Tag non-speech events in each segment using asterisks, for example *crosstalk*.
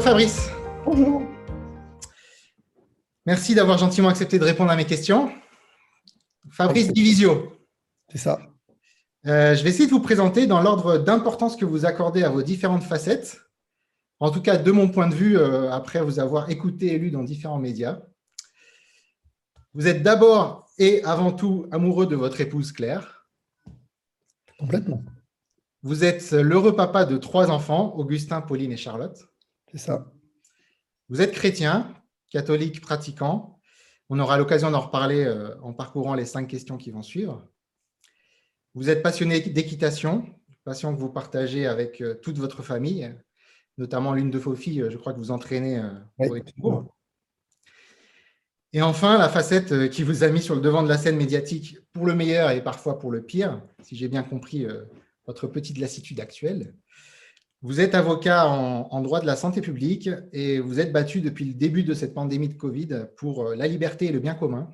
Bonjour Fabrice. Bonjour. Merci d'avoir gentiment accepté de répondre à mes questions. Fabrice Divisio. C'est ça. Euh, je vais essayer de vous présenter dans l'ordre d'importance que vous accordez à vos différentes facettes. En tout cas, de mon point de vue, euh, après vous avoir écouté et lu dans différents médias. Vous êtes d'abord et avant tout amoureux de votre épouse Claire. Complètement. Vous êtes l'heureux papa de trois enfants, Augustin, Pauline et Charlotte. C'est ça. Vous êtes chrétien, catholique pratiquant. On aura l'occasion d'en reparler euh, en parcourant les cinq questions qui vont suivre. Vous êtes passionné d'équitation, passion que vous partagez avec euh, toute votre famille, notamment l'une de vos filles, je crois que vous entraînez euh, pour les. Et enfin, la facette qui vous a mis sur le devant de la scène médiatique pour le meilleur et parfois pour le pire, si j'ai bien compris votre petite lassitude actuelle. Vous êtes avocat en, droit de la santé publique et vous êtes battu depuis le début de cette pandémie de Covid pour euh, la liberté et le bien commun,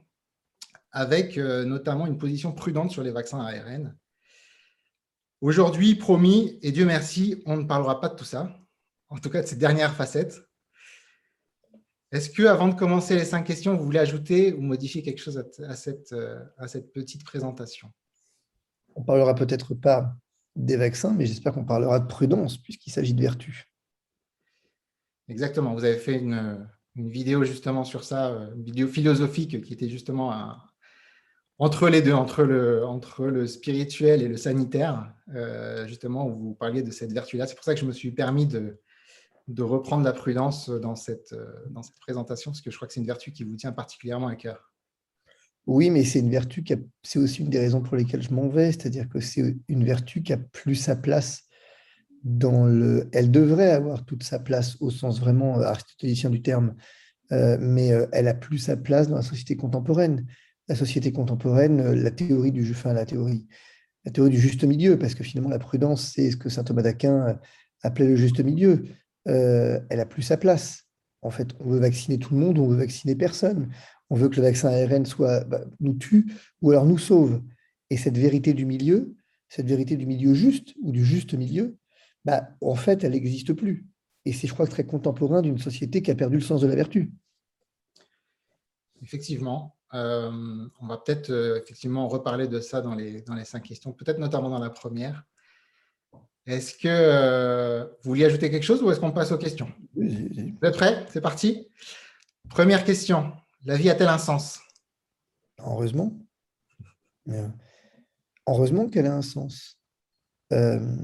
avec euh, notamment une position prudente sur les vaccins ARN. Aujourd'hui, promis, et Dieu merci, on ne parlera pas de tout ça, en tout cas de cette dernière facette. Est-ce que, avant de commencer les cinq questions, vous voulez ajouter ou modifier quelque chose à cette, euh, à cette petite présentation? On parlera peut-être pas des vaccins, mais j'espère qu'on parlera de prudence puisqu'il s'agit de vertu. Exactement. Vous avez fait une, vidéo justement sur ça, une vidéo philosophique qui était justement entre les deux, entre le, spirituel et le sanitaire, euh, justement, où vous parliez de cette vertu-là. C'est pour ça que je me suis permis de, reprendre la prudence cette, dans cette présentation, parce que je crois que c'est une vertu qui vous tient particulièrement à cœur. Oui, mais c'est une vertu c'est aussi une des raisons pour lesquelles je m'en vais, c'est-à-dire que c'est une vertu qui a plus sa place dans le. Elle devrait avoir toute sa place au sens vraiment euh, aristotélicien du terme, euh, mais euh, elle a plus sa place dans la société contemporaine. La société contemporaine, la théorie du enfin, la théorie, la théorie du juste milieu, parce que finalement la prudence, c'est ce que saint Thomas d'Aquin appelait le juste milieu. elle a plus sa place. En fait, on veut vacciner tout le monde, on veut vacciner personne on veut que le vaccin ARN soit, bah, nous tue ou alors nous sauve. Et cette vérité du milieu, cette vérité du milieu juste ou du juste milieu, bah, en fait, elle n'existe plus. Et c'est, je crois, très contemporain d'une société qui a perdu le sens de la vertu. Effectivement. Euh, on va peut-être euh, effectivement reparler de ça dans les, dans les cinq questions, peut-être notamment dans la première. Est-ce que euh, vous vouliez ajouter quelque chose ou est-ce qu'on passe aux questions? Vous êtes prêts? C'est parti? Première question. La vie a-t-elle un sens? Heureusement. heureusement qu'elle a un sens. Euh,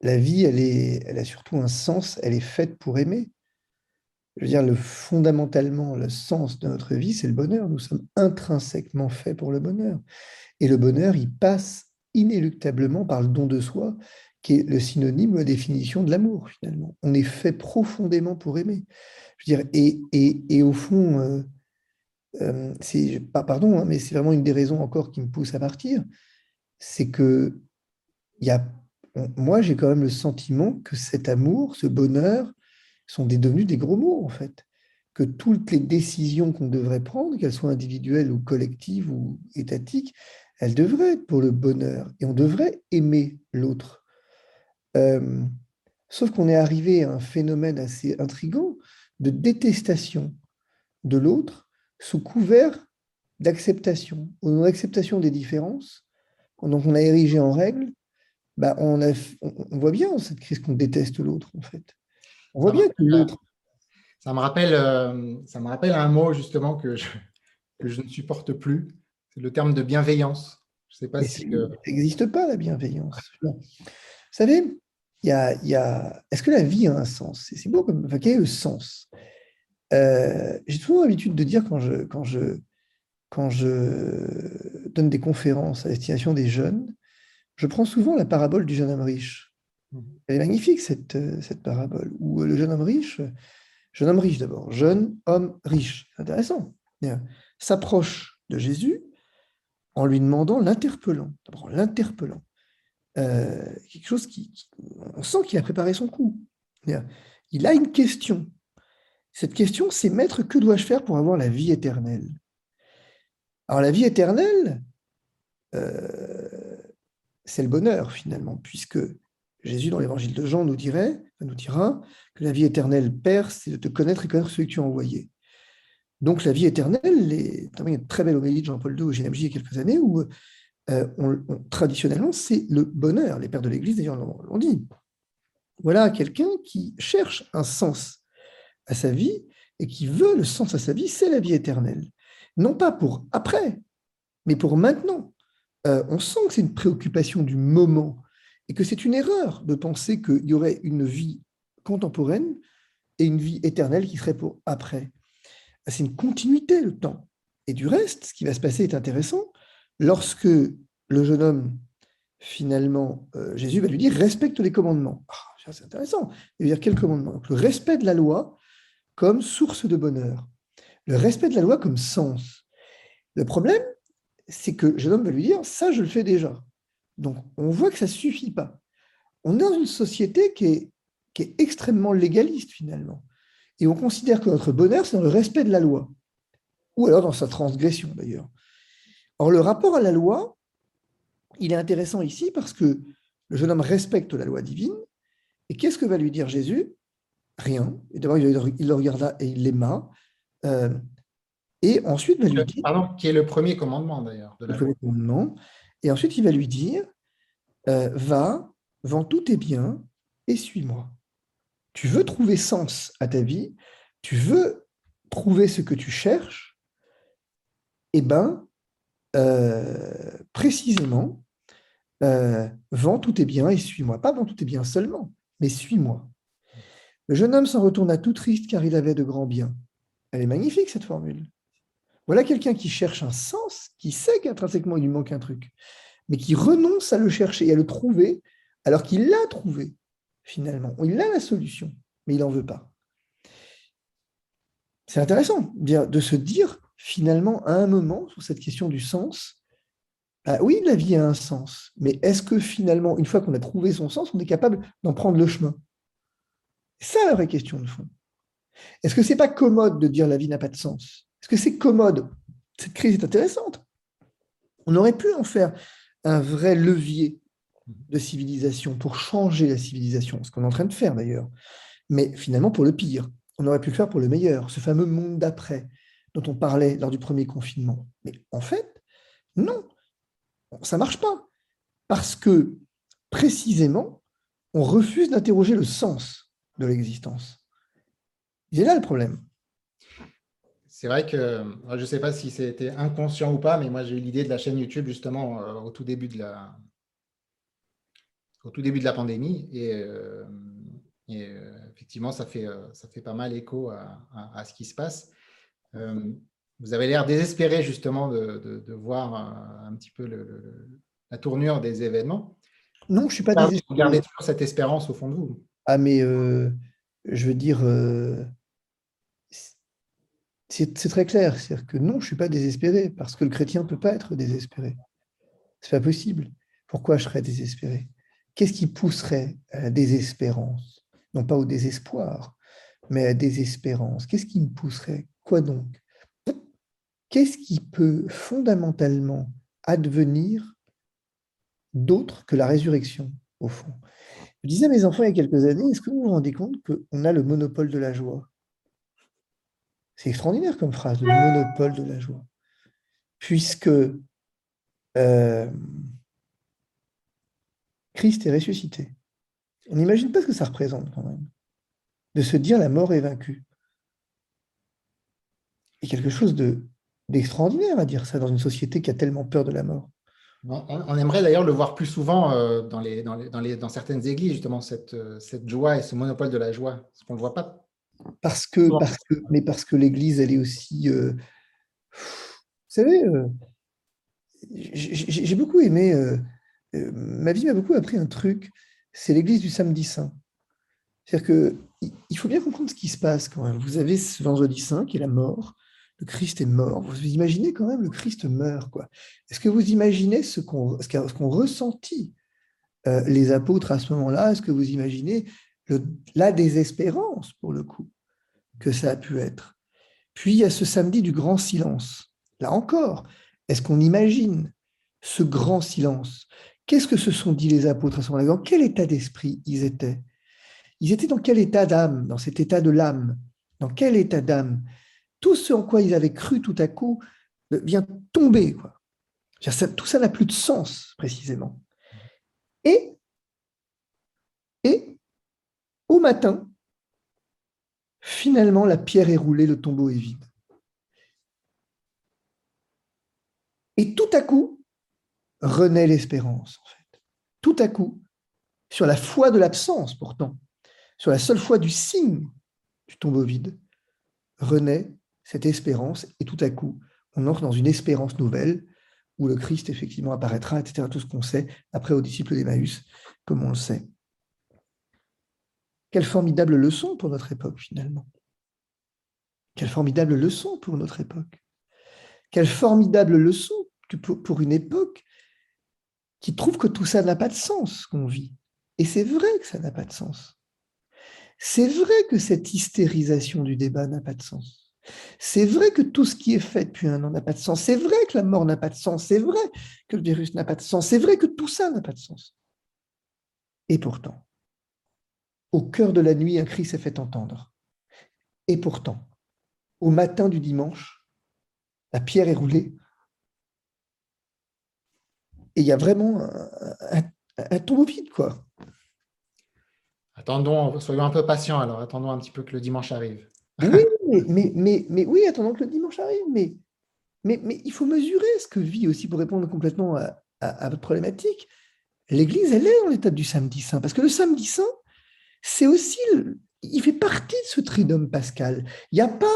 la vie, elle, est, elle a surtout un sens, elle est faite pour aimer. Je veux dire, le, fondamentalement, le sens de notre vie, c'est le bonheur. Nous sommes intrinsèquement faits pour le bonheur. Et le bonheur, il passe inéluctablement par le don de soi, qui est le synonyme ou la définition de l'amour, finalement. On est fait profondément pour aimer. Je veux dire, et, et, au fond, euh, euh, c'est pas pardon, hein, mais c'est vraiment une des raisons encore qui me pousse à partir, c'est que y a, moi, j'ai quand même le sentiment que cet amour, ce bonheur, sont devenus des gros mots, en fait. Que toutes les décisions qu'on devrait prendre, qu'elles soient individuelles ou collectives ou étatiques, elles devraient être pour le bonheur. Et on devrait aimer l'autre. Euh, sauf qu'on est arrivé à un phénomène assez intrigant de détestation de l'autre sous couvert d'acceptation. Au nom d'acceptation des différences, donc on a érigé en règle, bah on, a, on voit bien cette crise qu'on déteste l'autre, en fait. On voit bien que l'autre. Ça me, rappelle, euh, ça me rappelle un mot, justement, que je, que je ne supporte plus. C'est le terme de bienveillance. Je sais pas si. Ça n'existe pas, la bienveillance. Vous savez, il y a, est-ce que la vie a un sens? C'est beau comme. Enfin, quel est le sens? Euh, J'ai toujours l'habitude de dire quand je, quand, je, quand je donne des conférences à destination des jeunes, je prends souvent la parabole du jeune homme riche. Mmh. Elle est magnifique, cette, cette parabole, où le jeune homme riche, jeune homme riche d'abord, jeune homme riche, c'est intéressant, s'approche de Jésus en lui demandant, l'interpellant, d'abord l'interpellant. Euh, quelque chose qui, on sent qu'il a préparé son coup. Il a une question. Cette question, c'est maître, que dois-je faire pour avoir la vie éternelle? Alors la vie éternelle, euh, c'est le bonheur finalement, puisque Jésus, dans l'évangile de Jean, nous, dirait, nous dira que la vie éternelle, Père, c'est de te connaître et connaître celui que tu as envoyé. Donc la vie éternelle, est une très belle homélie de Jean-Paul II au GMJ il y a quelques années, où euh, traditionnellement, c'est le bonheur. Les pères de l'Église, d'ailleurs, l'ont dit. Voilà quelqu'un qui cherche un sens à sa vie et qui veut le sens à sa vie, c'est la vie éternelle. Non pas pour après, mais pour maintenant. Euh, on sent que c'est une préoccupation du moment et que c'est une erreur de penser qu'il y aurait une vie contemporaine et une vie éternelle qui serait pour après. C'est une continuité le temps. Et du reste, ce qui va se passer est intéressant. Lorsque le jeune homme, finalement, euh, Jésus va lui dire respecte les commandements. Ah, c'est intéressant. Il va dire quel commandement Le respect de la loi comme source de bonheur. Le respect de la loi comme sens. Le problème, c'est que le jeune homme va lui dire ça, je le fais déjà. Donc, on voit que ça ne suffit pas. On est dans une société qui est, qui est extrêmement légaliste, finalement. Et on considère que notre bonheur, c'est dans le respect de la loi. Ou alors dans sa transgression, d'ailleurs. Or, le rapport à la loi, il est intéressant ici parce que le jeune homme respecte la loi divine. Et qu'est-ce que va lui dire Jésus? Rien. Et d'abord, il le regarda et il l'aima. Euh, et ensuite, va lui dire. Pardon, qui est le premier commandement d'ailleurs. Le premier commandement. Et ensuite, il va lui dire euh, Va, vends tous tes biens et suis-moi. Tu veux trouver sens à ta vie, tu veux trouver ce que tu cherches, eh bien, euh, précisément, euh, vends tous tes biens et suis-moi. Pas vends tous tes biens seulement, mais suis-moi. Le jeune homme s'en retourna tout triste car il avait de grands biens. Elle est magnifique, cette formule. Voilà quelqu'un qui cherche un sens, qui sait qu'intrinsèquement il lui manque un truc, mais qui renonce à le chercher et à le trouver, alors qu'il l'a trouvé, finalement. Il a la solution, mais il n'en veut pas. C'est intéressant de se dire, finalement, à un moment, sur cette question du sens, ah oui, la vie a un sens, mais est-ce que finalement, une fois qu'on a trouvé son sens, on est capable d'en prendre le chemin? C'est ça la vraie question de fond. Est-ce que ce n'est pas commode de dire la vie n'a pas de sens? Est-ce que c'est commode? Cette crise est intéressante. On aurait pu en faire un vrai levier de civilisation pour changer la civilisation, ce qu'on est en train de faire d'ailleurs. Mais finalement, pour le pire, on aurait pu le faire pour le meilleur, ce fameux monde d'après dont on parlait lors du premier confinement. Mais en fait, non, ça ne marche pas. Parce que précisément, on refuse d'interroger le sens de l'existence. C'est là le problème c'est vrai que je ne sais pas si c'était inconscient ou pas, mais moi j'ai eu l'idée de la chaîne YouTube justement euh, au tout début de la, au tout début de la pandémie. Et, euh, euh, effectivement, ça fait, ça fait pas mal écho à, ce qui se passe. Vous avez l'air désespéré justement de, voir un petit peu la tournure des événements. Non, je ne suis pas désespéré. Vous gardez toujours cette espérance au fond de vous. Ah, mais je veux dire c'est très clair. C'est-à-dire que non, je ne suis pas désespéré, parce que le chrétien ne peut pas être désespéré. Ce n'est pas possible. Pourquoi je serais désespéré? Qu'est-ce qui pousserait à la désespérance? Non pas au désespoir, mais à la désespérance. Qu'est-ce qui me pousserait Quoi donc? Qu'est-ce qui peut fondamentalement advenir d'autre que la résurrection, au fond? Je disais à mes enfants il y a quelques années, est-ce que vous vous rendez compte qu'on a le monopole de la joie? C'est extraordinaire comme phrase, le monopole de la joie. Puisque euh, Christ est ressuscité. On n'imagine pas ce que ça représente quand même. De se dire la mort est vaincue. Et quelque chose d'extraordinaire à dire ça dans une société qui a tellement peur de la mort. On aimerait d'ailleurs le voir plus souvent euh, dans, les, dans, les, dans, certaines églises, justement, cette, euh, cette joie et ce monopole de la joie. Parce qu'on ne le voit pas? Parce que, parce que, mais parce que l'Église, elle est aussi. Euh, vous savez, euh, j'ai beaucoup aimé. Euh, ma vie m'a beaucoup appris un truc. C'est l'Église du samedi saint. C'est-à-dire que il faut bien comprendre ce qui se passe quand même. Vous avez ce vendredi saint qui est la mort. Le Christ est mort. Vous imaginez quand même le Christ meurt, quoi. Est-ce que vous imaginez ce qu'ont qu'ont ressenti les apôtres à ce moment-là? Est-ce que vous imaginez la désespérance, pour le coup, que ça a pu être? Puis il y a ce samedi du grand silence. Là encore, est-ce qu'on imagine ce grand silence? Qu'est-ce que se sont dit les apôtres à ce moment-là? Dans quel état d'esprit ils étaient? Ils étaient dans quel état d'âme Dans cet état de l'âme? Dans quel état d'âme Tout ce en quoi ils avaient cru tout à coup vient tomber. Quoi. Tout ça n'a plus de sens, précisément. Et, et au matin, finalement, la pierre est roulée, le tombeau est vide. Et tout à coup, renaît l'espérance, en fait. Tout à coup, sur la foi de l'absence, pourtant, sur la seule foi du signe du tombeau vide, renaît cette espérance, et tout à coup, on entre dans une espérance nouvelle où le Christ effectivement apparaîtra, etc. Tout ce qu'on sait après aux disciples d'Emmaüs, comme on le sait. Quelle formidable leçon pour notre époque finalement. Quelle formidable leçon pour notre époque. Quelle formidable leçon pour une époque qui trouve que tout ça n'a pas de sens, qu'on vit. Et c'est vrai que ça n'a pas de sens. C'est vrai que cette hystérisation du débat n'a pas de sens. C'est vrai que tout ce qui est fait depuis un an n'a pas de sens. C'est vrai que la mort n'a pas de sens. C'est vrai que le virus n'a pas de sens. C'est vrai que tout ça n'a pas de sens. Et pourtant, au cœur de la nuit, un cri s'est fait entendre. Et pourtant, au matin du dimanche, la pierre est roulée. Et il y a vraiment un, tombeau vide, quoi. Attendons, soyons un peu patients alors, attendons un petit peu que le dimanche arrive. Oui, mais, oui, attendons que le dimanche arrive, mais il faut mesurer ce que vit aussi pour répondre complètement à, votre problématique. L'Église, elle est dans l'étape du samedi saint, parce que le samedi saint, c'est aussi, il fait partie de ce tridome pascal. Il n'y a pas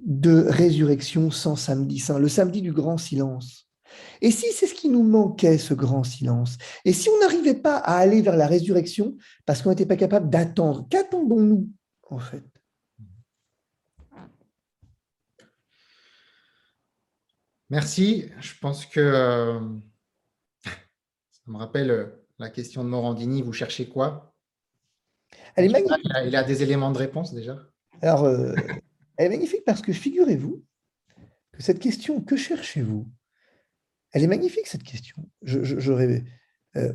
de résurrection sans samedi saint, le samedi du grand silence. Et si c'est ce qui nous manquait, ce grand silence, et si on n'arrivait pas à aller vers la résurrection parce qu'on n'était pas capable d'attendre, qu'attendons-nous en fait? Merci. Je pense que euh, *laughs* ça me rappelle euh, la question de Morandini. Vous cherchez quoi? Elle est magnifique. Il a, des éléments de réponse déjà. Alors, euh, elle est magnifique parce que figurez-vous que cette question, que cherchez-vous? Elle est magnifique cette question. Je, je,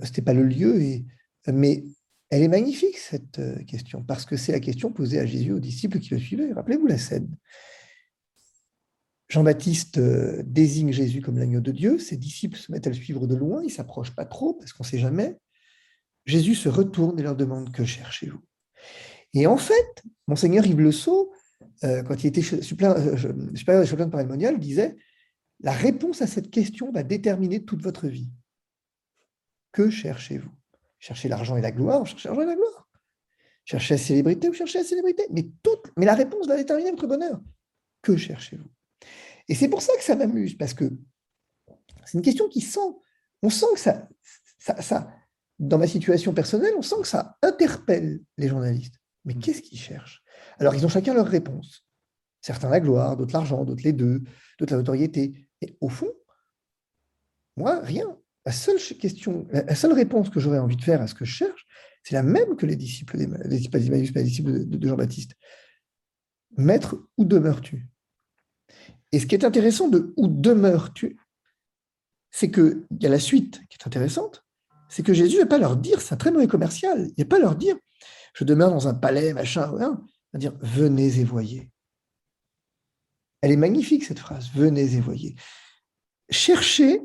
C'était pas le lieu, et, mais elle est magnifique cette question parce que c'est la question posée à Jésus aux disciples qui le suivaient. Rappelez-vous la scène. Jean-Baptiste euh, désigne Jésus comme l'agneau de Dieu, ses disciples se mettent à le suivre de loin, ils s'approchent pas trop parce qu'on ne sait jamais. Jésus se retourne et leur demande Que cherchez-vous? Et en fait, Monseigneur Yves Le Sceau, euh, quand il était euh, supérieur des champions de disait La réponse à cette question va déterminer toute votre vie. Que cherchez-vous? Cherchez l'argent et la gloire, cherchez l'argent et la gloire. Cherchez la célébrité cherchez la célébrité. Mais, mais la réponse va déterminer votre bonheur. Que cherchez-vous? Et c'est pour ça que ça m'amuse, parce que c'est une question qui sent, on sent que ça, ça, dans ma situation personnelle, on sent que ça interpelle les journalistes. Mais mmh. qu'est-ce qu'ils cherchent? Alors, ils ont chacun leur réponse. Certains la gloire, d'autres l'argent, d'autres les deux, d'autres la notoriété. Et au fond, moi, rien. La seule question, la seule réponse que j'aurais envie de faire à ce que je cherche, c'est la même que les disciples, les disciples les disciples de Jean-Baptiste. Maître, où demeures-tu? Et ce qui est intéressant de où demeures-tu, c'est qu'il y a la suite qui est intéressante, c'est que Jésus ne va pas leur dire, c'est un très mauvais commercial, il ne va pas leur dire, je demeure dans un palais, machin, il va dire, venez et voyez. Elle est magnifique cette phrase, venez et voyez. Chercher,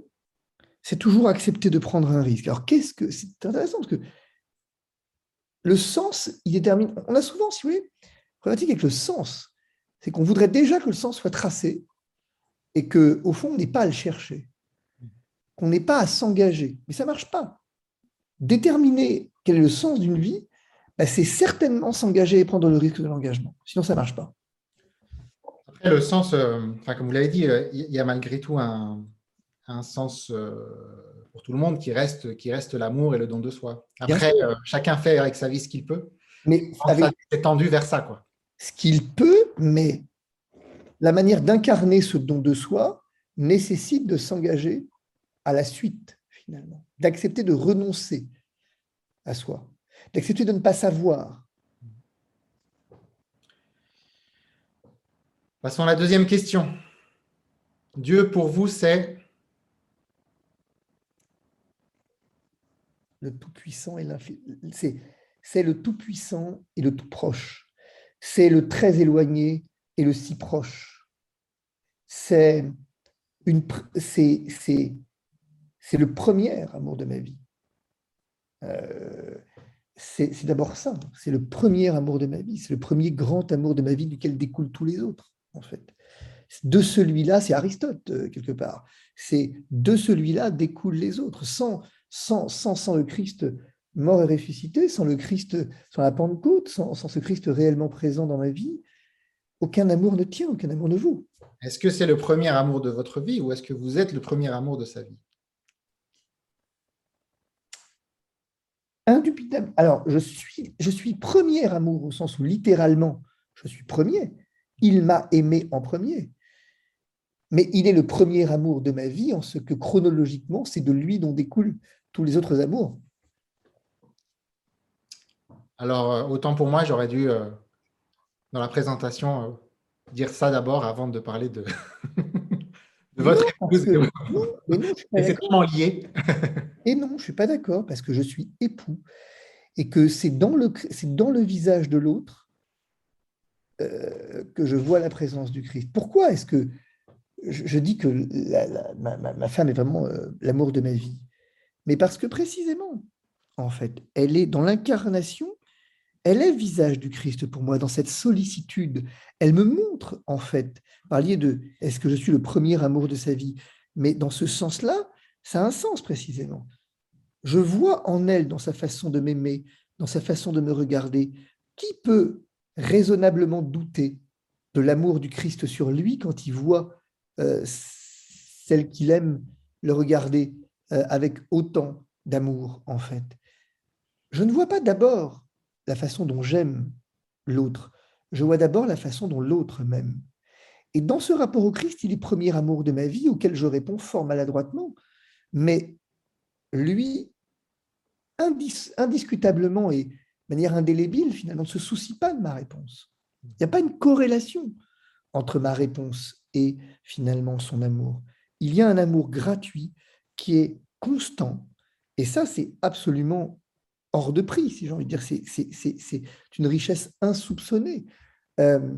c'est toujours accepter de prendre un risque. Alors qu'est-ce que c'est intéressant parce que le sens, il détermine. On a souvent, si vous voulez, problématique avec le sens, c'est qu'on voudrait déjà que le sens soit tracé, et que au fond, on n'est pas à le chercher, qu'on n'est pas à s'engager. Mais ça ne marche pas. Déterminer quel est le sens d'une vie, bah, c'est certainement s'engager et prendre le risque de l'engagement. Sinon, ça ne marche pas. Après, le sens, euh, comme vous l'avez dit, euh, il y a malgré tout un, sens euh, pour tout le monde qui reste, qui reste l'amour et le don de soi. Après, chacun fait avec sa vie ce qu'il peut. Mais c'est tendu vers ça, quoi. Ce qu'il peut, mais la manière d'incarner ce don de soi nécessite de s'engager à la suite, finalement, d'accepter de renoncer à soi, d'accepter de ne pas savoir. Passons à la deuxième question. Dieu pour vous, c'est le Tout-Puissant et l'infini. C'est le Tout-Puissant et le Tout-Proche. C'est le très éloigné et le si proche. C'est le premier amour de ma vie. Euh, c'est d'abord ça, c'est le premier amour de ma vie, c'est le premier grand amour de ma vie duquel découlent tous les autres, en fait. De celui-là, c'est Aristote, euh, quelque part, c'est de celui-là découlent les autres. Sans, sans, sans, sans, le Christ mort et ressuscité, sans le Christ sur la Pentecôte, sans, sans ce Christ réellement présent dans ma vie, aucun amour ne tient, aucun amour ne vaut. Est-ce que c'est le premier amour de votre vie ou est-ce que vous êtes le premier amour de sa vie? Indubitable. Alors, je suis, je suis premier amour au sens où littéralement, je suis premier. Il m'a aimé en premier. Mais il est le premier amour de ma vie en ce que chronologiquement, c'est de lui dont découlent tous les autres amours. Alors, euh, autant pour moi, j'aurais dû, euh, dans la présentation, euh, dire ça d'abord avant de parler de, *laughs* votre épouse. c'est tellement lié. et non, je ne suis pas d'accord parce que je suis époux et que c'est dans le, dans le visage de l'autre que je vois la présence du Christ. Pourquoi est-ce que je, dis que ma, femme est vraiment euh, l'amour de ma vie, mais parce que précisément, en fait, elle est dans l'incarnation, elle est visage du Christ pour moi, dans cette sollicitude. Elle me montre, en fait, parliez de est-ce que je suis le premier amour de sa vie, mais dans ce sens-là, ça a un sens précisément. Je vois en elle, dans sa façon de m'aimer, dans sa façon de me regarder, qui peut raisonnablement douter de l'amour du Christ sur lui quand il voit euh, celle qu'il aime le regarder euh, avec autant d'amour, en fait. Je ne vois pas d'abord la façon dont j'aime l'autre, je vois d'abord la façon dont l'autre m'aime. Et dans ce rapport au Christ, il est premier amour de ma vie auquel je réponds fort maladroitement, mais lui, indiscutablement et de manière indélébile, finalement, ne se soucie pas de ma réponse. Il n'y a pas une corrélation entre ma réponse et finalement son amour. Il y a un amour gratuit qui est constant. Et ça, c'est absolument hors de prix, si j'ai envie de dire. C'est une richesse insoupçonnée. Euh,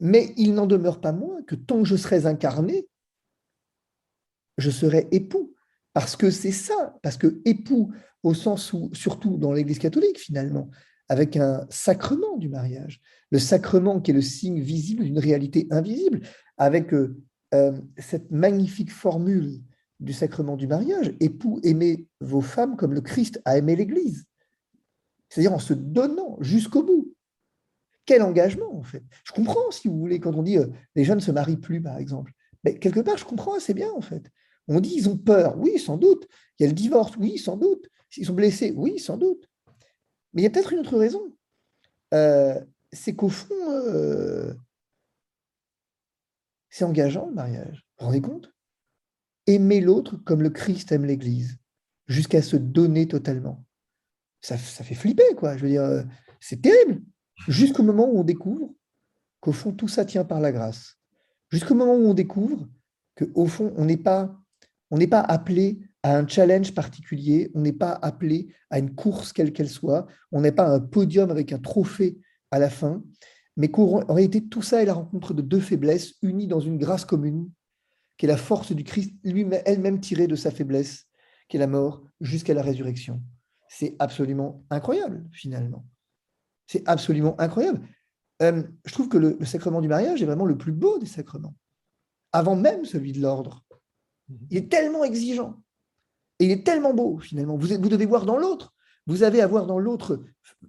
mais il n'en demeure pas moins que tant que je serai incarné, je serai époux. Parce que c'est ça, parce que époux, au sens où, surtout dans l'Église catholique finalement, avec un sacrement du mariage, le sacrement qui est le signe visible d'une réalité invisible, avec euh, euh, cette magnifique formule du sacrement du mariage, époux, aimez vos femmes comme le Christ a aimé l'Église, c'est-à-dire en se donnant jusqu'au bout. Quel engagement, en fait. Je comprends, si vous voulez, quand on dit euh, les jeunes ne se marient plus, par exemple. Mais quelque part, je comprends assez bien, en fait. On dit ils ont peur, oui, sans doute. Il y a le divorce, oui, sans doute. S'ils sont blessés, oui, sans doute. Mais il y a peut-être une autre raison. Euh, c'est qu'au fond, euh, c'est engageant le mariage. Vous vous rendez compte? Aimer l'autre comme le Christ aime l'Église, jusqu'à se donner totalement. Ça, fait flipper, quoi. Je veux dire, euh, c'est terrible. Jusqu'au moment où on découvre qu'au fond, tout ça tient par la grâce. Jusqu'au moment où on découvre qu'au fond, on n'est pas, pas appelé à un challenge particulier, on n'est pas appelé à une course quelle qu'elle soit, on n'est pas un podium avec un trophée à la fin, mais qu'en réalité, tout ça est la rencontre de deux faiblesses unies dans une grâce commune, qui est la force du Christ, elle-même tirée de sa faiblesse, qui est la mort, jusqu'à la résurrection. C'est absolument incroyable, finalement. C'est absolument incroyable. Euh, je trouve que le, le sacrement du mariage est vraiment le plus beau des sacrements, avant même celui de l'ordre. Il est tellement exigeant, et il est tellement beau, finalement. Vous, vous devez voir dans l'autre. Vous avez à voir dans l'autre,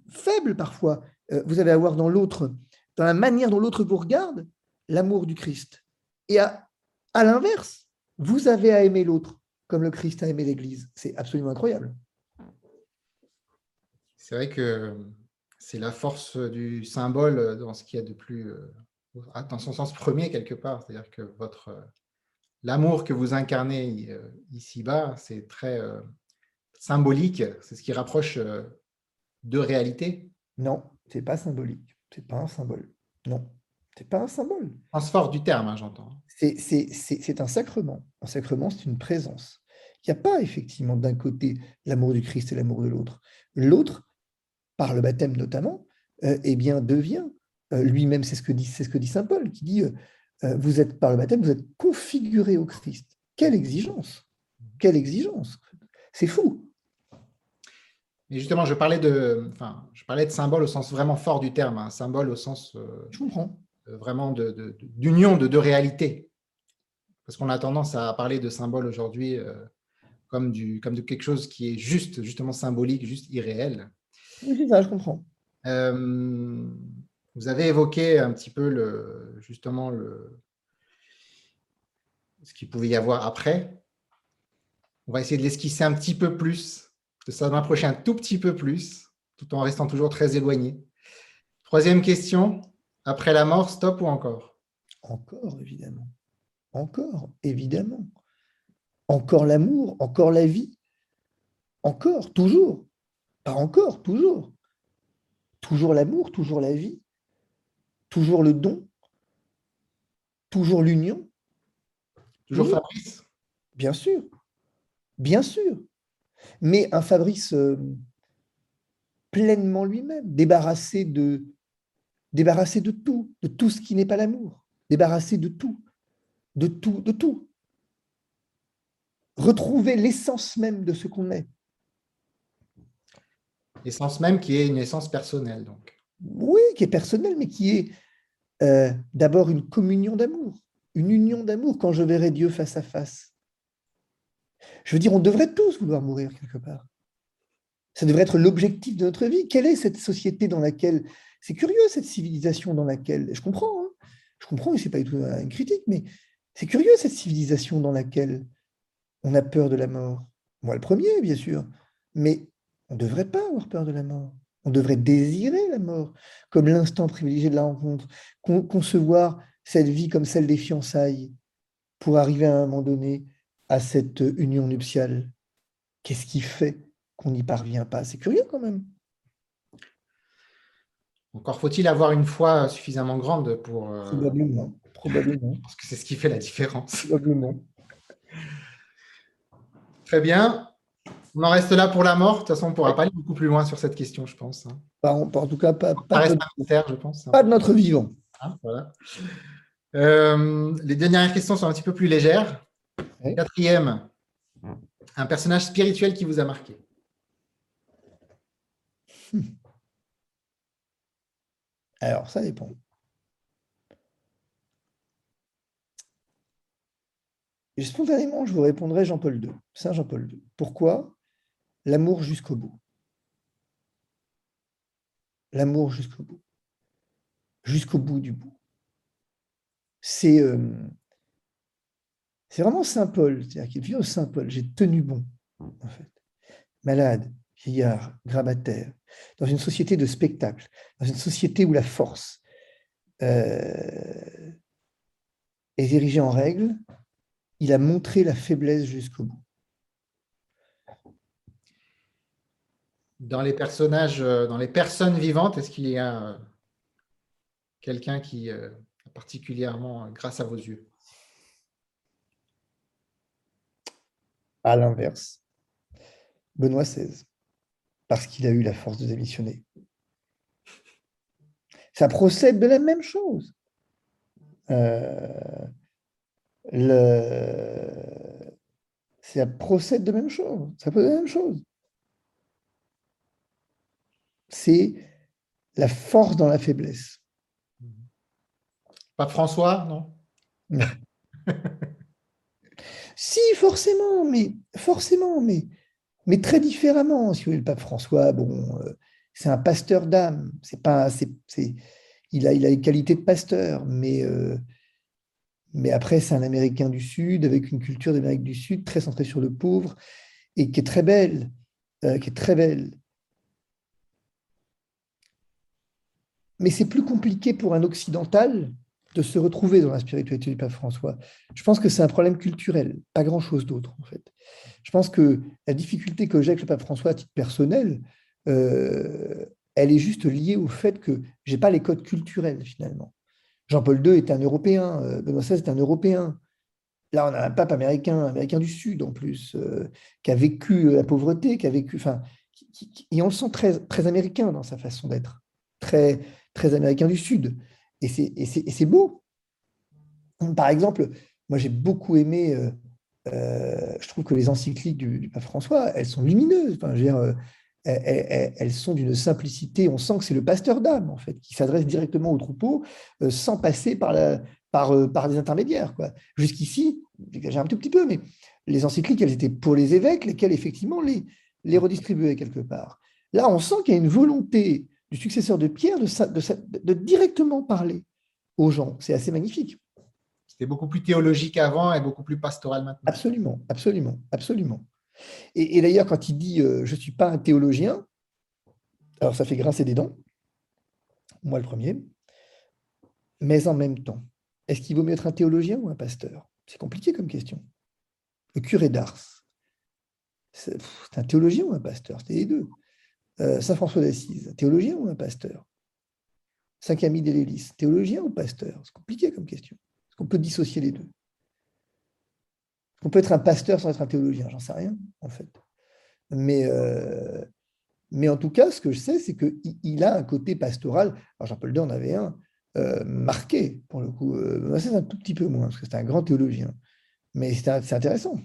faible parfois, euh, vous avez à voir dans l'autre, dans la manière dont l'autre vous regarde, l'amour du Christ. Et à, à l'inverse, vous avez à aimer l'autre comme le Christ a aimé l'Église. C'est absolument incroyable. C'est vrai que c'est la force du symbole dans ce qu'il y a de plus, euh, dans son sens premier quelque part. C'est-à-dire que votre l'amour que vous incarnez euh, ici-bas, c'est très euh, symbolique. C'est ce qui rapproche euh, de réalité. Non, c'est pas symbolique. C'est pas un symbole. Non, c'est pas un symbole. Sens fort du terme, hein, j'entends. C'est un sacrement. Un sacrement, c'est une présence. Il n'y a pas effectivement d'un côté l'amour du Christ et l'amour de l'autre. L'autre, par le baptême notamment, euh, eh bien, devient euh, lui-même, c'est ce que dit, c'est ce que dit saint Paul, qui dit euh, vous êtes par le baptême, vous êtes configuré au Christ. Quelle exigence Quelle exigence C'est fou. Et justement, je parlais de, enfin, je parlais de symbole au sens vraiment fort du terme, un symbole au sens, je comprends, vraiment d'union de, deux réalités. Parce qu'on a tendance à parler de symbole aujourd'hui comme, du, comme de quelque chose qui est juste, justement symbolique, juste irréel. Oui, c'est ça, je comprends. Euh, vous avez évoqué un petit peu le, justement le, ce qu'il pouvait y avoir après. On va essayer de l'esquisser un petit peu plus, de s'en approcher un tout petit peu plus, tout en restant toujours très éloigné. Troisième question, après la mort, stop ou encore? Encore, évidemment. Encore, évidemment. Encore l'amour, encore la vie, encore, toujours, pas encore, toujours, toujours l'amour, toujours la vie, toujours le don, toujours l'union. Toujours Fabrice? Bien sûr, bien sûr. Mais un Fabrice euh, pleinement lui-même, débarrassé de, débarrassé de tout, de tout ce qui n'est pas l'amour, débarrassé de tout, de tout, de tout retrouver l'essence même de ce qu'on est. L'essence même qui est une essence personnelle, donc. Oui, qui est personnelle, mais qui est euh, d'abord une communion d'amour, une union d'amour quand je verrai Dieu face à face. Je veux dire, on devrait tous vouloir mourir quelque part. Ça devrait être l'objectif de notre vie. Quelle est cette société dans laquelle... C'est curieux, cette civilisation dans laquelle... Je comprends, hein je comprends, et ce n'est pas du tout une critique, mais c'est curieux, cette civilisation dans laquelle on a peur de la mort. Moi, le premier, bien sûr. Mais on ne devrait pas avoir peur de la mort. On devrait désirer la mort comme l'instant privilégié de la rencontre, concevoir cette vie comme celle des fiançailles pour arriver à un moment donné à cette union nuptiale. Qu'est-ce qui fait qu'on n'y parvient pas C'est curieux quand même. Encore faut-il avoir une foi suffisamment grande pour... Euh, probablement. Probablement. Parce que c'est ce qui fait la différence. Probablement. Très bien. On en reste là pour la mort. De toute façon, on ne pourra pas aller beaucoup plus loin sur cette question, je pense. Hein. en, tout cas, pas, de, notre, je pense. Hein. Pas de notre vivant. Hein, euh, les dernières questions sont un petit peu plus légères. Quatrième, un personnage spirituel qui vous a marqué. Alors, ça dépend. Et spontanément, je vous répondrai Jean-Paul II, Saint Jean-Paul II. Pourquoi L'amour jusqu'au bout? L'amour jusqu'au bout. Jusqu'au bout du bout. C'est euh, vraiment Saint Paul, c'est-à-dire qu'il vit au Saint Paul. J'ai tenu bon, en fait. Malade, vieillard, grabataire, dans une société de spectacle, dans une société où la force euh, est dirigée en règle, il a montré la faiblesse jusqu'au bout. Dans les personnages, euh, dans les personnes vivantes, est-ce qu'il y a euh, quelqu'un qui euh, particulièrement grâce à vos yeux? À l'inverse, Benoît XVI, parce qu'il a eu la force de démissionner. Ça procède de la même chose le... ça procède de même chose. Ça peut de la même chose. C'est la force dans la faiblesse. Pas François, non, *laughs* Si, forcément, mais forcément, mais, mais très différemment. Si vous voulez, le pape François, bon, euh, c'est un pasteur d'âme. C'est pas, c'est, il a, il a les qualités de pasteur, mais euh, mais après, c'est un Américain du Sud, avec une culture d'Amérique du Sud très centrée sur le pauvre, et qui est très belle, euh, qui est très belle. Mais c'est plus compliqué pour un occidental de se retrouver dans la spiritualité du pape François. Je pense que c'est un problème culturel, pas grand-chose d'autre en fait. Je pense que la difficulté que j'ai avec le pape François à titre personnel, euh, elle est juste liée au fait que j'ai pas les codes culturels finalement. Jean-Paul II est un Européen, euh, Benoît XVI est un Européen. Là, on a un pape américain, américain du Sud en plus, euh, qui a vécu la pauvreté, qui a vécu, enfin, et on le sent très, très américain dans sa façon d'être, très, très américain du Sud. Et c'est beau. Par exemple, moi j'ai beaucoup aimé, euh, euh, je trouve que les encycliques du, pape François, elles sont lumineuses. Dire, elles, sont d'une simplicité, on sent que c'est le pasteur d'âme, en fait, qui s'adresse directement au troupeau sans passer par, des intermédiaires. Jusqu'ici, j'ai un tout petit peu, mais les encycliques, elles étaient pour les évêques, lesquels effectivement les redistribuaient quelque part. Là, on sent qu'il y a une volonté du successeur de Pierre de, de, de directement parler aux gens. C'est assez magnifique. C'était beaucoup plus théologique avant et beaucoup plus pastoral maintenant. Absolument, absolument, absolument. Et, d'ailleurs, quand il dit euh, Je ne suis pas un théologien, alors ça fait grincer des dents, moi le premier, mais en même temps, est-ce qu'il vaut mieux être un théologien ou un pasteur? C'est compliqué comme question. Le curé d'Ars, c'est un théologien ou un pasteur? C'était les deux. Euh, Saint François d'Assise, théologien ou un pasteur? Saint Camille l'Hélice, théologien ou pasteur? C'est compliqué comme question. Est-ce qu'on peut dissocier les deux? On peut être un pasteur sans être un théologien, j'en sais rien, en fait. Mais, euh, mais en tout cas, ce que je sais, c'est qu'il a un côté pastoral. Alors, Jean-Paul II en avait un euh, marqué, pour le coup. C'est un tout petit peu moins, parce que c'est un grand théologien. Mais c'est intéressant.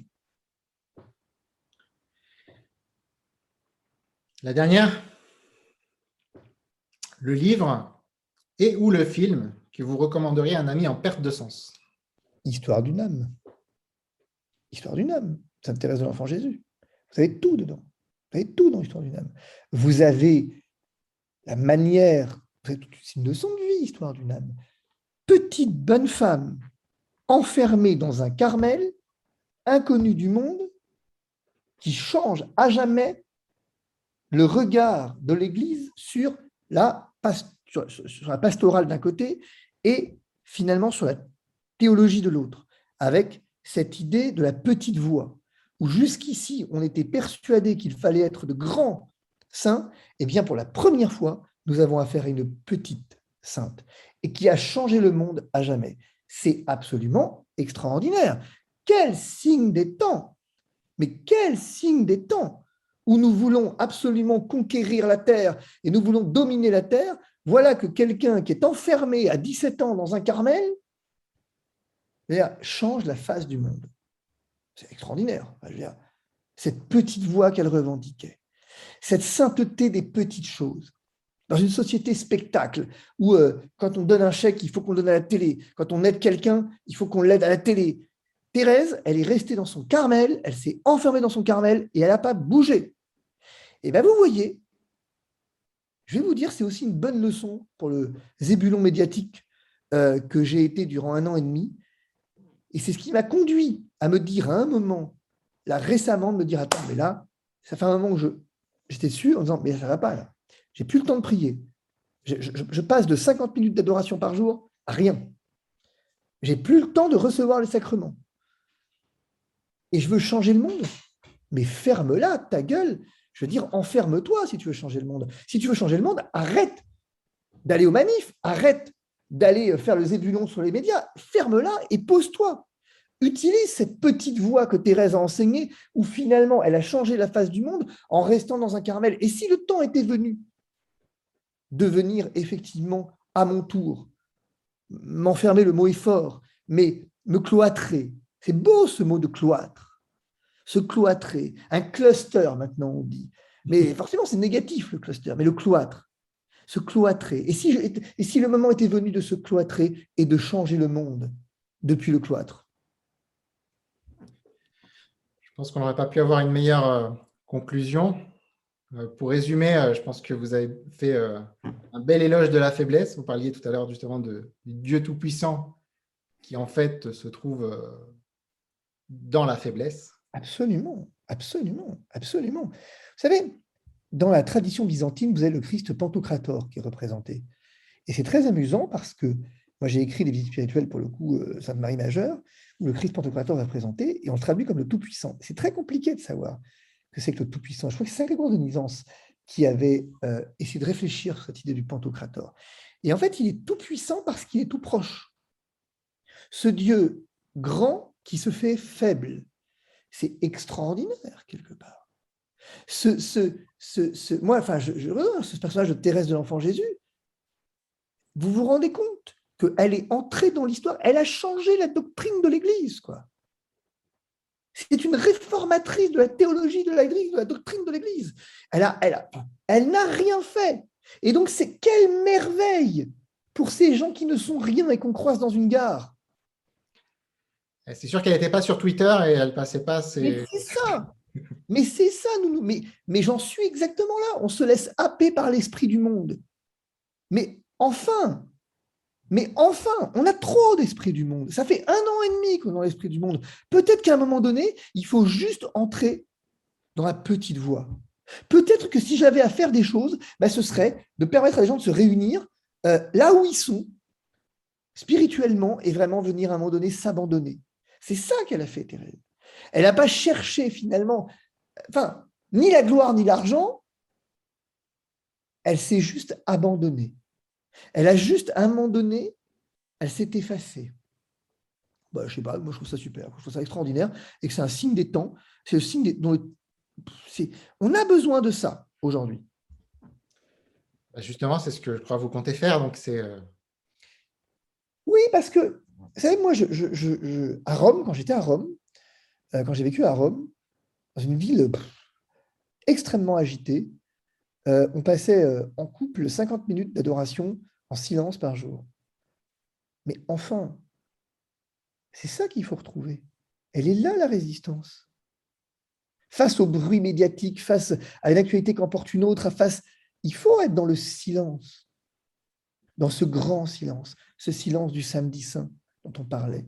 La dernière, le livre et ou le film que vous recommanderiez à un ami en perte de sens Histoire d'une âme. Histoire d'une âme. Ça intéresse l'enfant Jésus. Vous avez tout dedans. Vous avez tout dans l'histoire d'une âme. Vous avez la manière, c'est une leçon de vie, histoire d'une âme. Petite bonne femme enfermée dans un carmel, inconnue du monde, qui change à jamais le regard de l'Église sur la, sur la pastorale d'un côté et finalement sur la théologie de l'autre, avec cette idée de la petite voix, où jusqu'ici on était persuadé qu'il fallait être de grands saints, et eh bien pour la première fois, nous avons affaire à une petite sainte, et qui a changé le monde à jamais. C'est absolument extraordinaire. Quel signe des temps Mais quel signe des temps où nous voulons absolument conquérir la terre et nous voulons dominer la terre, voilà que quelqu'un qui est enfermé à 17 ans dans un Carmel change la face du monde. C'est extraordinaire. cette petite voix qu'elle revendiquait, cette sainteté des petites choses. Dans une société spectacle, où euh, quand on donne un chèque, il faut qu'on le donne à la télé. Quand on aide quelqu'un, il faut qu'on l'aide à la télé. Thérèse, elle est restée dans son carmel, elle s'est enfermée dans son carmel et elle n'a pas bougé. Et bien vous voyez, je vais vous dire, c'est aussi une bonne leçon pour le zébulon médiatique euh, que j'ai été durant un an et demi. Et c'est ce qui m'a conduit à me dire à un moment, là récemment, de me dire Attends, mais là, ça fait un moment que j'étais sûr en disant Mais ça ne va pas là. J'ai plus le temps de prier. Je, passe de 50 minutes d'adoration par jour à rien. J'ai plus le temps de recevoir les sacrements. Et je veux changer le monde. Mais ferme-la, ta gueule. Je veux dire, enferme-toi si tu veux changer le monde. Si tu veux changer le monde, arrête d'aller au manif, arrête d'aller faire le zébulon sur les médias, ferme-la et pose-toi utilise cette petite voie que Thérèse a enseignée, où finalement elle a changé la face du monde en restant dans un Carmel. Et si le temps était venu de venir effectivement à mon tour m'enfermer, le mot est fort, mais me cloîtrer, c'est beau ce mot de cloître, se cloîtrer, un cluster maintenant on dit, mais forcément c'est négatif le cluster, mais le cloître, se cloîtrer. Et si, et si le moment était venu de se cloîtrer et de changer le monde depuis le cloître? Je pense qu'on n'aurait pas pu avoir une meilleure euh, conclusion. Euh, pour résumer, euh, je pense que vous avez fait un bel éloge de la faiblesse. Vous parliez tout à l'heure justement de, du Dieu Tout-Puissant qui en fait se trouve dans la faiblesse. Absolument, absolument, absolument. Vous savez, dans la tradition byzantine, vous avez le Christ Pantocrator qui est représenté. Et c'est très amusant parce que moi j'ai écrit des visites spirituelles pour le coup Sainte Marie Majeure, où le Christ Pantocrator va présenter, et on le traduit comme le Tout-Puissant. C'est très compliqué de savoir que c'est que le Tout-Puissant. Je crois que c'est Saint-Grégoire de Nizance qui avait euh, essayé de réfléchir cette idée du Pantocrator. Et en fait, il est tout-puissant parce qu'il est tout proche. Ce Dieu grand qui se fait faible. C'est extraordinaire, quelque part. Ce, ce, ce, moi, enfin, je, je, ce personnage de Thérèse de l'Enfant Jésus, vous vous rendez compte qu'elle est entrée dans l'histoire, elle a changé la doctrine de l'Église, quoi. C'est une réformatrice de la théologie de l'Église, de la doctrine de l'Église. Elle n'a elle elle rien fait. Et donc, c'est quelle merveille pour ces gens qui ne sont rien et qu'on croise dans une gare. C'est sûr qu'elle n'était pas sur Twitter et elle passait pas. Mais c'est ça. mais c'est ça, nous, mais, mais j'en suis exactement là. On se laisse happer par l'esprit du monde. Mais enfin, mais enfin, on a trop d'esprit du monde. Ça fait un an et demi qu'on est dans l'esprit du monde. Peut-être qu'à un moment donné, il faut juste entrer dans la petite voie. Peut-être que si j'avais à faire des choses, bah, ce serait de permettre à les gens de se réunir euh, là où ils sont, spirituellement, et vraiment venir à un moment donné s'abandonner. C'est ça qu'elle a fait, Thérèse. Elle n'a pas cherché finalement, enfin, ni la gloire ni l'argent, elle s'est juste abandonnée. Elle a juste, à un moment donné, elle s'est effacée. Bah, je sais pas, moi je trouve ça super, je trouve ça extraordinaire et que c'est un signe des temps. C'est le signe des, on a besoin de ça aujourd'hui. Bah, justement, c'est ce que je crois vous comptez faire. Donc c'est. Euh, oui, parce que vous savez, moi, à Rome, quand j'étais à Rome, euh, quand j'ai vécu à Rome, dans une ville extrêmement agitée, euh, on passait en couple 50 minutes d'adoration en silence par jour. Mais enfin, c'est ça qu'il faut retrouver. Elle est là, la résistance. Face au bruit médiatique, face à une actualité qu'emporte une autre, face, il faut être dans le silence, dans ce grand silence, ce silence du samedi saint on parlait,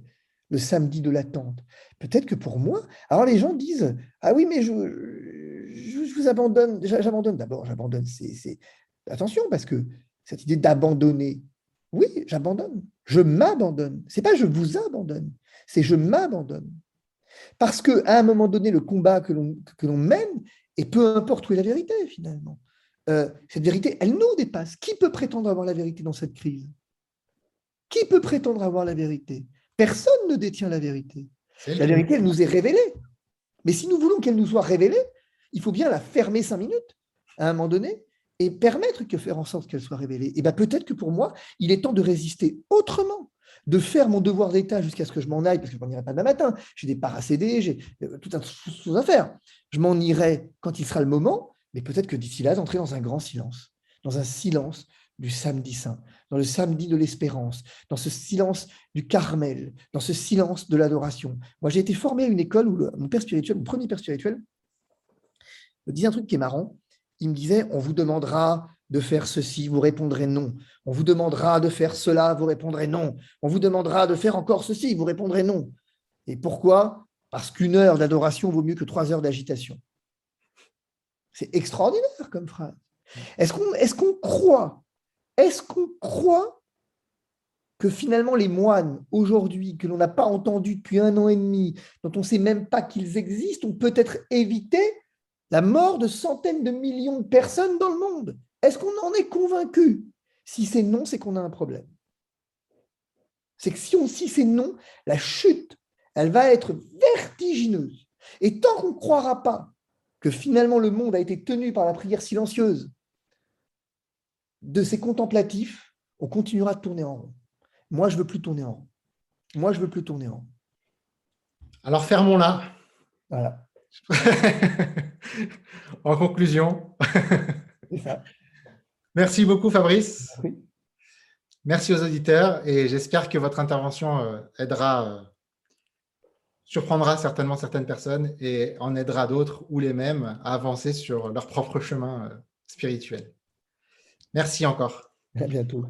le samedi de l'attente. Peut-être que pour moi, alors les gens disent Ah oui, mais je, je, vous abandonne, j'abandonne. D'abord, j'abandonne. C'est, Attention, parce que cette idée d'abandonner, oui, j'abandonne. Je m'abandonne. C'est pas je vous abandonne, c'est je m'abandonne. Parce qu'à un moment donné, le combat que l'on mène, et peu importe où est la vérité finalement, euh, cette vérité, elle nous dépasse. Qui peut prétendre avoir la vérité dans cette crise? Qui peut prétendre avoir la vérité? Personne ne détient la vérité. La vérité, elle nous est révélée. Mais si nous voulons qu'elle nous soit révélée, il faut bien la fermer cinq minutes à un moment donné et permettre que faire en sorte qu'elle soit révélée. Et bien peut-être que pour moi, il est temps de résister autrement de faire mon devoir d'État jusqu'à ce que je m'en aille, parce que je m'en irai pas demain matin. J'ai des céder, j'ai euh, tout un tas de choses à faire. Je m'en irai quand il sera le moment, mais peut-être que d'ici là, d'entrer dans un grand silence, dans un silence du samedi saint, dans le samedi de l'espérance, dans ce silence du Carmel, dans ce silence de l'adoration. Moi, j'ai été formé à une école où mon père spirituel, mon premier père spirituel, me disait un truc qui est marrant. Il me disait, on vous demandera de faire ceci, vous répondrez non. On vous demandera de faire cela, vous répondrez non. On vous demandera de faire encore ceci, vous répondrez non. Et pourquoi? Parce qu'une heure d'adoration vaut mieux que trois heures d'agitation. C'est extraordinaire comme phrase. Est-ce qu'on est qu'on croit Est-ce qu'on croit que finalement les moines aujourd'hui, que l'on n'a pas entendu depuis un an et demi, dont on ne sait même pas qu'ils existent, ont peut-être évité la mort de centaines de millions de personnes dans le monde? Est-ce qu'on en est convaincu? Si c'est non, c'est qu'on a un problème. C'est que si, si c'est non, la chute, elle va être vertigineuse. Et tant qu'on ne croira pas que finalement le monde a été tenu par la prière silencieuse de ces contemplatifs, on continuera de tourner en rond. Moi, je ne veux plus tourner en rond. Moi, je ne veux plus tourner en rond. Alors, fermons-la. Voilà. *laughs* en conclusion. Merci beaucoup, Fabrice. Merci aux auditeurs et j'espère que votre intervention euh, aidera, euh, surprendra certainement certaines personnes et en aidera d'autres ou les mêmes à avancer sur leur propre chemin euh, spirituel. Merci encore. À bientôt.